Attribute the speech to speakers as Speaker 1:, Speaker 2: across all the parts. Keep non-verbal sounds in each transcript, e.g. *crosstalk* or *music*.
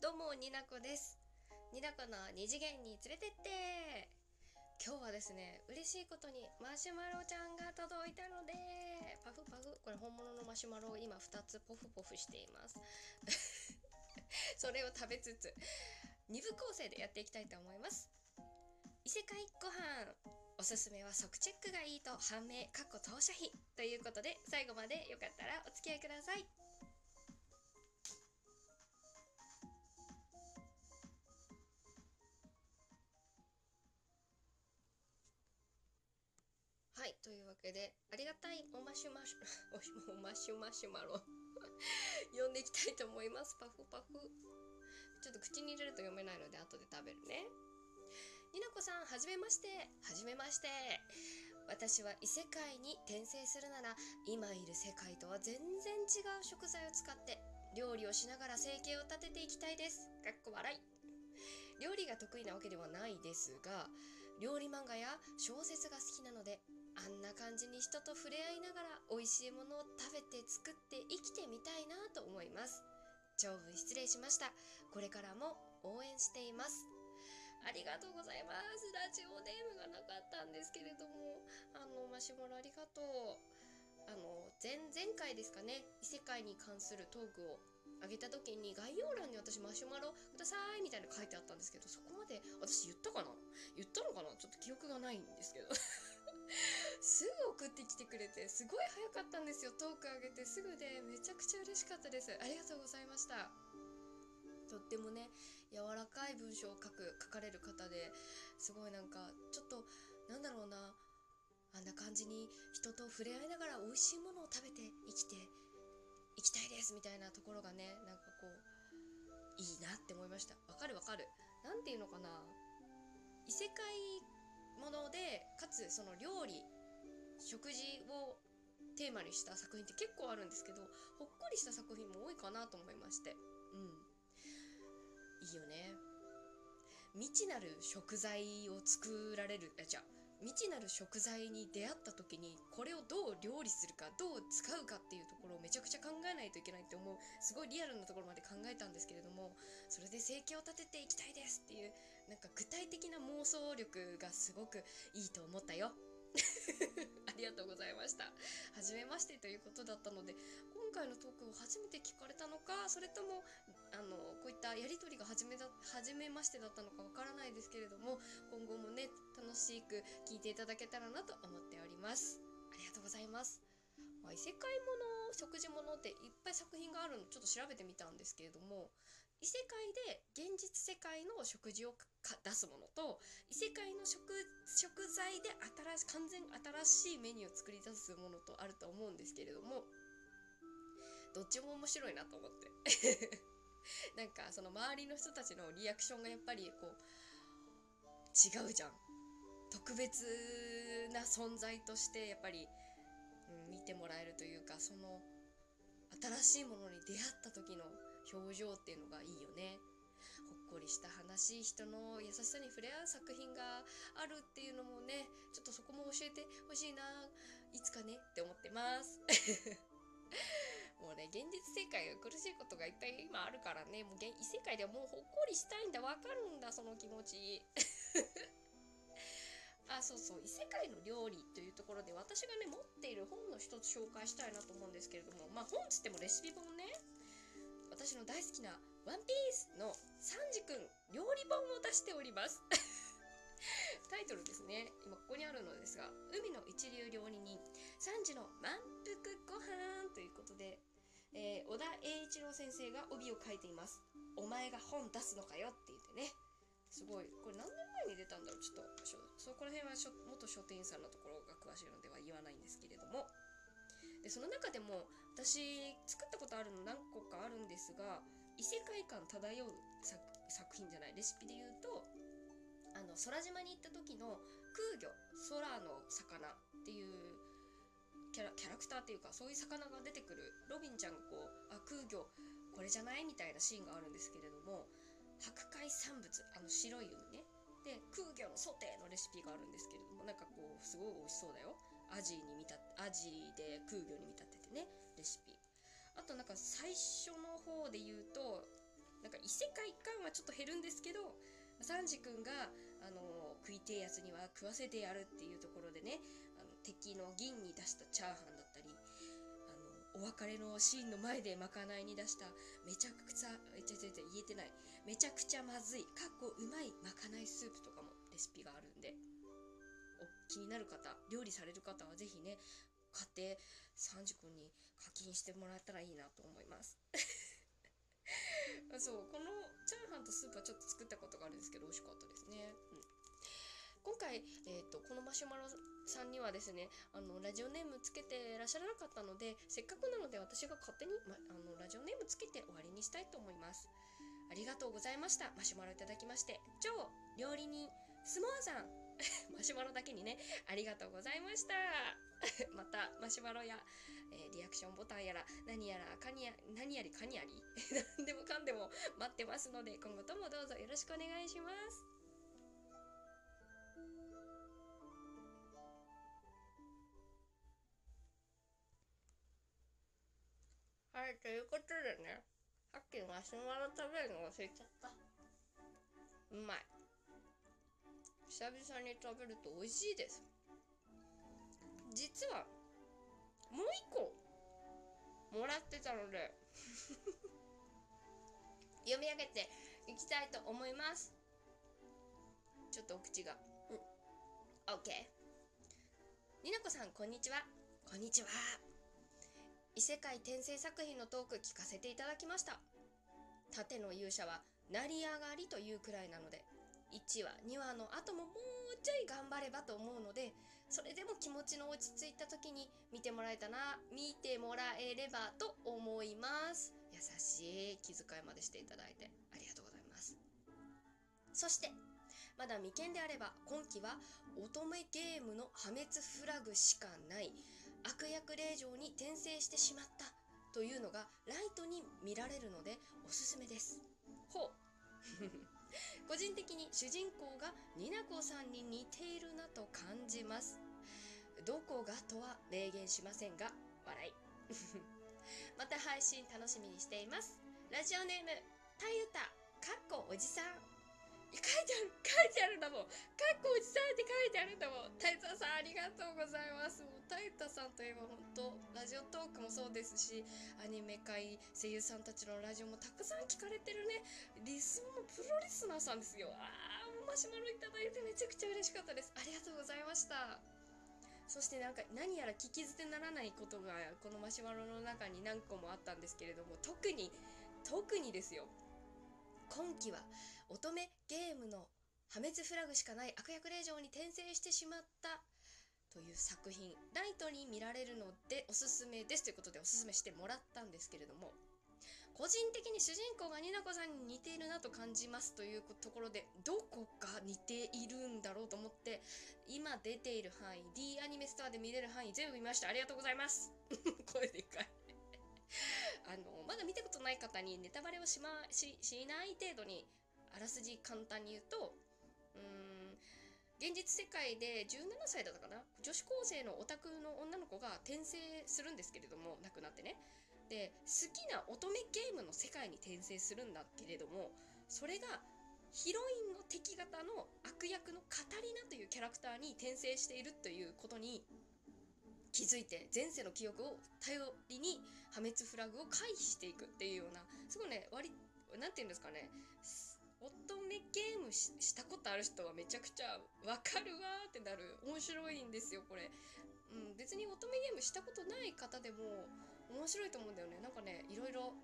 Speaker 1: どうもになこです。になこの二次元に連れてって。今日はですね嬉しいことにマシュマロちゃんが届いたのでパフパフ。これ本物のマシュマロを今2つポフポフしています。*laughs* それを食べつつ2部構成でやっていきたいと思います。異世界ご飯おすすめは即チェックがいいと判明かっこ当社費。ということで最後までよかったらお付き合いください。けでありがたいおマシュマシュ *laughs* おマシュマシュマロ。*laughs* 読んでいきたいと思います。パフパフ。ちょっと口に入れると読めないので後で食べるね。になこさんはじめまして。はじめまして。私は異世界に転生するなら今いる世界とは全然違う食材を使って料理をしながら生計を立てていきたいです。かっこ笑い。料理が得意なわけではないですが料理漫画や小説があんな感じに人と触れ合いながら美味しいものを食べて作って生きてみたいなと思います。長文失礼しました。これからも応援しています。ありがとうございます。ラジオネームがなかったんですけれども。あのマシュマロありがとう。あの前々回ですかね。異世界に関するトークをあげた時に概要欄に私マシュマロくださいみたいな書いてあったんですけどそこまで私言ったかな？言ったのかな？ちょっと記憶がないんですけど。*laughs* すぐ送ってきてくれてすごい早かったんですよ。トークあげてすぐでめちゃくちゃ嬉しかったです。ありがとうございました。とってもね柔らかい文章を書く書かれる方ですごいなんかちょっとなんだろうなあんな感じに人と触れ合いながら美味しいものを食べて生きていきたいですみたいなところがねなんかこういいなって思いました。わかるわかる。何ていうのかな。異世界ものでかつその料理食事をテーマにした作品って結構あるんですけどほっこりした作品も多いかなと思いまして。うん。いいよね。未知なる食材を作られるあじゃあ未知なる食材に出会った時にこれをどう料理するかどう使うかっていうところをめちゃくちゃ考えないといけないって思うすごいリアルなところまで考えたんですけれどもそれで生計を立てていきたいですっていうなんか具体的な妄想力がすごくいいと思ったよ。*laughs* ありがとうございました。初めましてということだったので今回のトークを初めて聞かれたのかそれともあのこういったやり取りが初めだ初めましてだったのかわからないですけれども今後もね楽しく聞いていただけたらなと思っております。ありがとうございます。ま、異世界もの食事ものっていっぱい作品があるのちょっと調べてみたんですけれども異世界で現実世界の食事を出すものと異世界の食食材で新し完全新しいメニューを作り出すものとあると思うんですけれどもどっちも面白いなと思って。*laughs* なんかその周りの人たちのリアクションがやっぱりこう違うじゃん。特別な存在としてやっぱり、うん、見てもらえるというかその新しいものに出会った時の表情っていうのがいいよね。ほっこりした話人の優しさに触れ合う作品があるっていうのもねちょっとそこも教えてほしいな。いつかねって思ってます。*laughs* もうね現実世界が苦しいことがいっぱい今あるからね。もう異世界ではもうほっこりしたいんだ。わかるんだその気持ち。*laughs* あそうそう。異世界の料理というところで私がね持っている本の一つ紹介したいなと思うんですけれども。まあ本つってもレシピ本ね。私の大好きな「ワンピースのサンジくん料理本を出しております。*laughs* タイトルですね。今ここにあるのですが「海の一流料理人サンジの満腹ご飯ということで、えー、小田栄一郎先生が帯を書いています「お前が本出すのかよ」って言ってね。すごい。これ何年前に出たんだろう？ちょっとそこら辺は元書店員さんのところが詳しいのでは言わないんですけれども。でその中でも私作ったことあるの何個かあるんですが異世界観漂う作品じゃないレシピで言うとあの空島に行った時の空魚空の魚っていうキャラキャラクターっていうかそういう魚が出てくるロビンちゃんがこうあ空魚これじゃない？みたいなシーンがあるんですけれども白海産物あの白い海ね。で空魚のソテーのレシピがあるんですけれどもなんかこうすごい美味しそうだよ。アジに見立てアジで空魚に見立ててね。レシピ。あとなんか最初の方で言うとなんか異世界感はちょっと減るんですけどサンジ君があの食いてえやつには食わせてやるっていうところでねあの敵の銀に出したチャーハンだったりあのお別れのシーンの前でまかないに出しためちゃくちゃえちゃちゃちゃ言えてない。めちゃくちゃまずいかっこうまいまかないスープとかもレシピがあるんで。お気になる方料理される方は是非ね買ってサンジ君に課金してもらえたらいいなと思います。*laughs* そうこのチャーハンとスープはちょっと作ったことがあるんですけど美味しかったですね、うん、今回、えーと、このマシュマロさんにはですねあのラジオネームつけてらっしゃらなかったのでせっかくなので私が勝手に、ま、あのラジオネームつけて終わりにしたいと思います。ありがとうございました。マシュマロいただきまして。超料理人スモアさん。*laughs* マシュマロだけにね。ありがとうございました。*laughs* またマシュマロや、えー、リアクションボタンやら何やらかにや何やりかにやり？*laughs* 何でもかんでも待ってますので今後ともどうぞよろしくお願いします。はいということでねさっきマシュマロ食べるの忘れちゃった。うまい。久々に食べると美味しいです。実はもう一個もらってたので *laughs* 読み上げていきたいと思います。ちょっとお口が。うん。OK になこさんこんにちは。こんにちは。異世界転生作品のトーク聞かせていただきました。盾の勇者は成り上がりというくらいなので1話2話の後ももうちょい頑張ればと思うのでそれでも気持ちの落ち着いた時に見てもらえたな見てもらえればと思います。優しい気遣いまでしていただいてありがとうございます。そしてまだ未見であれば今期は乙女ゲームの破滅フラグしかない悪役令嬢に転生してしまったというのがライトに見られるのでおすすめです。ほう。*laughs* 個人的に主人公がニナコさんに似ているなと感じます。どこがとは明言しませんが笑い。*laughs* また配信楽しみにしています。ラジオネームたゆたかっこおじさん。書いてある書いてあるんだもん。かっこおじさんって書いてあるんだもん。タイタさんありがとうございます。もうタイタさんといえば本当ラジオトークもそうですしアニメ界声優さんたちのラジオもたくさん聞かれてるね。リスのプロリスナーさんですよ。あーマシュマロいただいてめちゃくちゃ嬉しかったです。ありがとうございました。そしてなんか何やら聞き捨てならないことがこのマシュマロの中に何個もあったんですけれども特に特にですよ。今期は乙女ゲームの破滅フラグしかない悪役令嬢に転生してしまったという作品。ライトに見られるのでおすすめです。ということでおすすめしてもらったんですけれども。個人的に主人公がニナコさんに似ているなと感じます。というところでどこか似ているんだろうと思って今出ている範囲 D アニメストアで見れる範囲全部見ました。ありがとうございます。*laughs* 声でかい。あのまだ見たことない方にネタバレをし,、ま、ししない程度にあらすじ簡単に言うとうん現実世界で17歳だったかな？女子高生のオタクの女の子が転生するんですけれども亡くなってね。で好きな乙女ゲームの世界に転生するんだけれどもそれがヒロインの敵型の悪役のカタリナというキャラクターに転生しているということに気づいて前世の記憶を頼りに破滅フラグを回避していくっていうようなすごいね割何て言うんですかね。乙女ゲームしたことある人はめちゃくちゃわかるわーってなる。面白いんですよこれ、うん、別に乙女ゲームしたことない方でも面白いと思うんだよね。なんかねいろいろ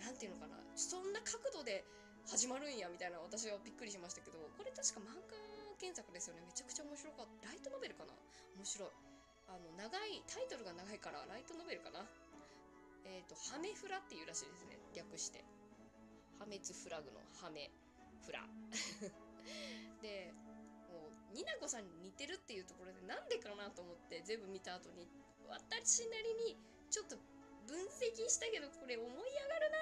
Speaker 1: 何て言うのかな。そんな角度で始まるんやみたいな私はびっくりしましたけどこれ確か漫画原作ですよね。めちゃくちゃ面白かった。ライトノベルかな？面白い。あの長いタイトルが長いからライトノベルかな。えっ、ー、とハメフラっていうらしいですね。略して。破滅フラグのハメフラ。*laughs* でもうニナコさんに似てるっていうところでなんでかなと思って全部見た後に私なりにちょっと分析したけどこれ思い上がるな。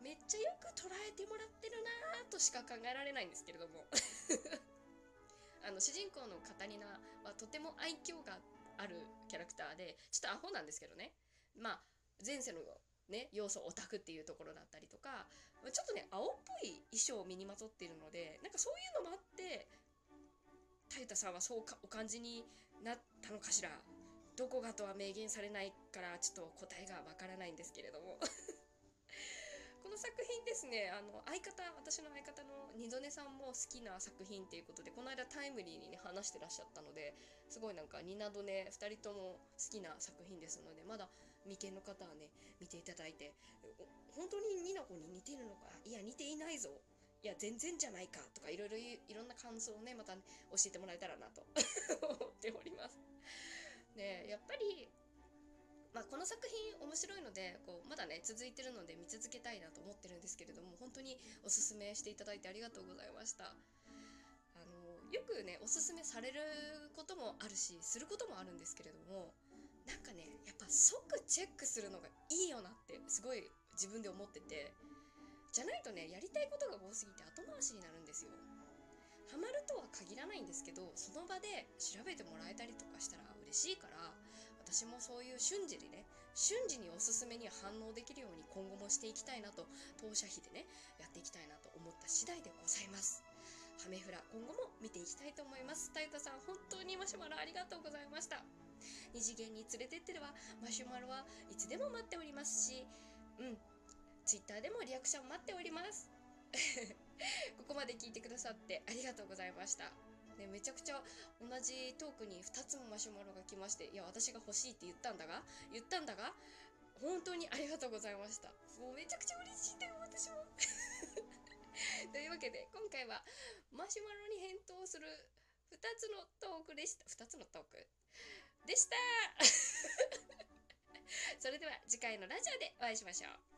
Speaker 1: めっちゃよく捉えてもらってるなとしか考えられないんですけれども。*laughs* あの主人公のカタリナはとても愛嬌があるキャラクターでちょっとアホなんですけどね。まあ前世のね要素オタクっていうところだったりとかちょっとね青っぽい衣装を身にまとっているのでなんかそういうのもあって太太さんはそうかお感じになったのかしら。どこがとは明言されないからちょっと答えがわからないんですけれども。*laughs* この作品ですねあの相方私の相方の二度寝さんも好きな作品っていうことでこの間タイムリーにね話してらっしゃったのですごいなんかニナドネ2人とも好きな作品ですのでまだ未見の方はね見ていただいて本当にニナコに似てるのか？いや似ていないぞ。いや全然じゃないか。とかいろいろいろんな感想をねまた、ね、教えてもらえたらなと。*laughs* 思っております。ねやっぱりまあ、この作品面白いのでこうまだね続いてるので見続けたいなと思ってるんですけれども本当におすすめしていただいてありがとうございました。あのよくねおすすめされることもあるしすることもあるんですけれどもなんかねやっぱ即チェックするのがいいよなってすごい自分で思っててじゃないとねやりたいことが多すぎて後回しになるんですよ。ハマるとは限らないんですけどその場で調べてもらえたりとかしたら嬉しいから私もそういう瞬時にね瞬時におすすめに反応できるように今後もしていきたいなと当社費でねやっていきたいなと思った次第でございます。ハメフラ今後も見ていきたいと思います。タイタさん本当にマシュマロありがとうございました。二次元に連れてってるわ。マシュマロはいつでも待っておりますしうん。ツイッターでもリアクション待っております。*laughs* ここまで聞いてくださってありがとうございました。ね、めちゃくちゃ同じトークに2つもマシュマロが来ましていや私が欲しいって言ったんだが言ったんだが本当にありがとうございました。もうめちゃくちゃ嬉しいんだよ私も。*laughs* というわけで今回はマシュマロに返答する2つのトークでした。2つのトーク。でした。*laughs* それでは次回のラジオでお会いしましょう。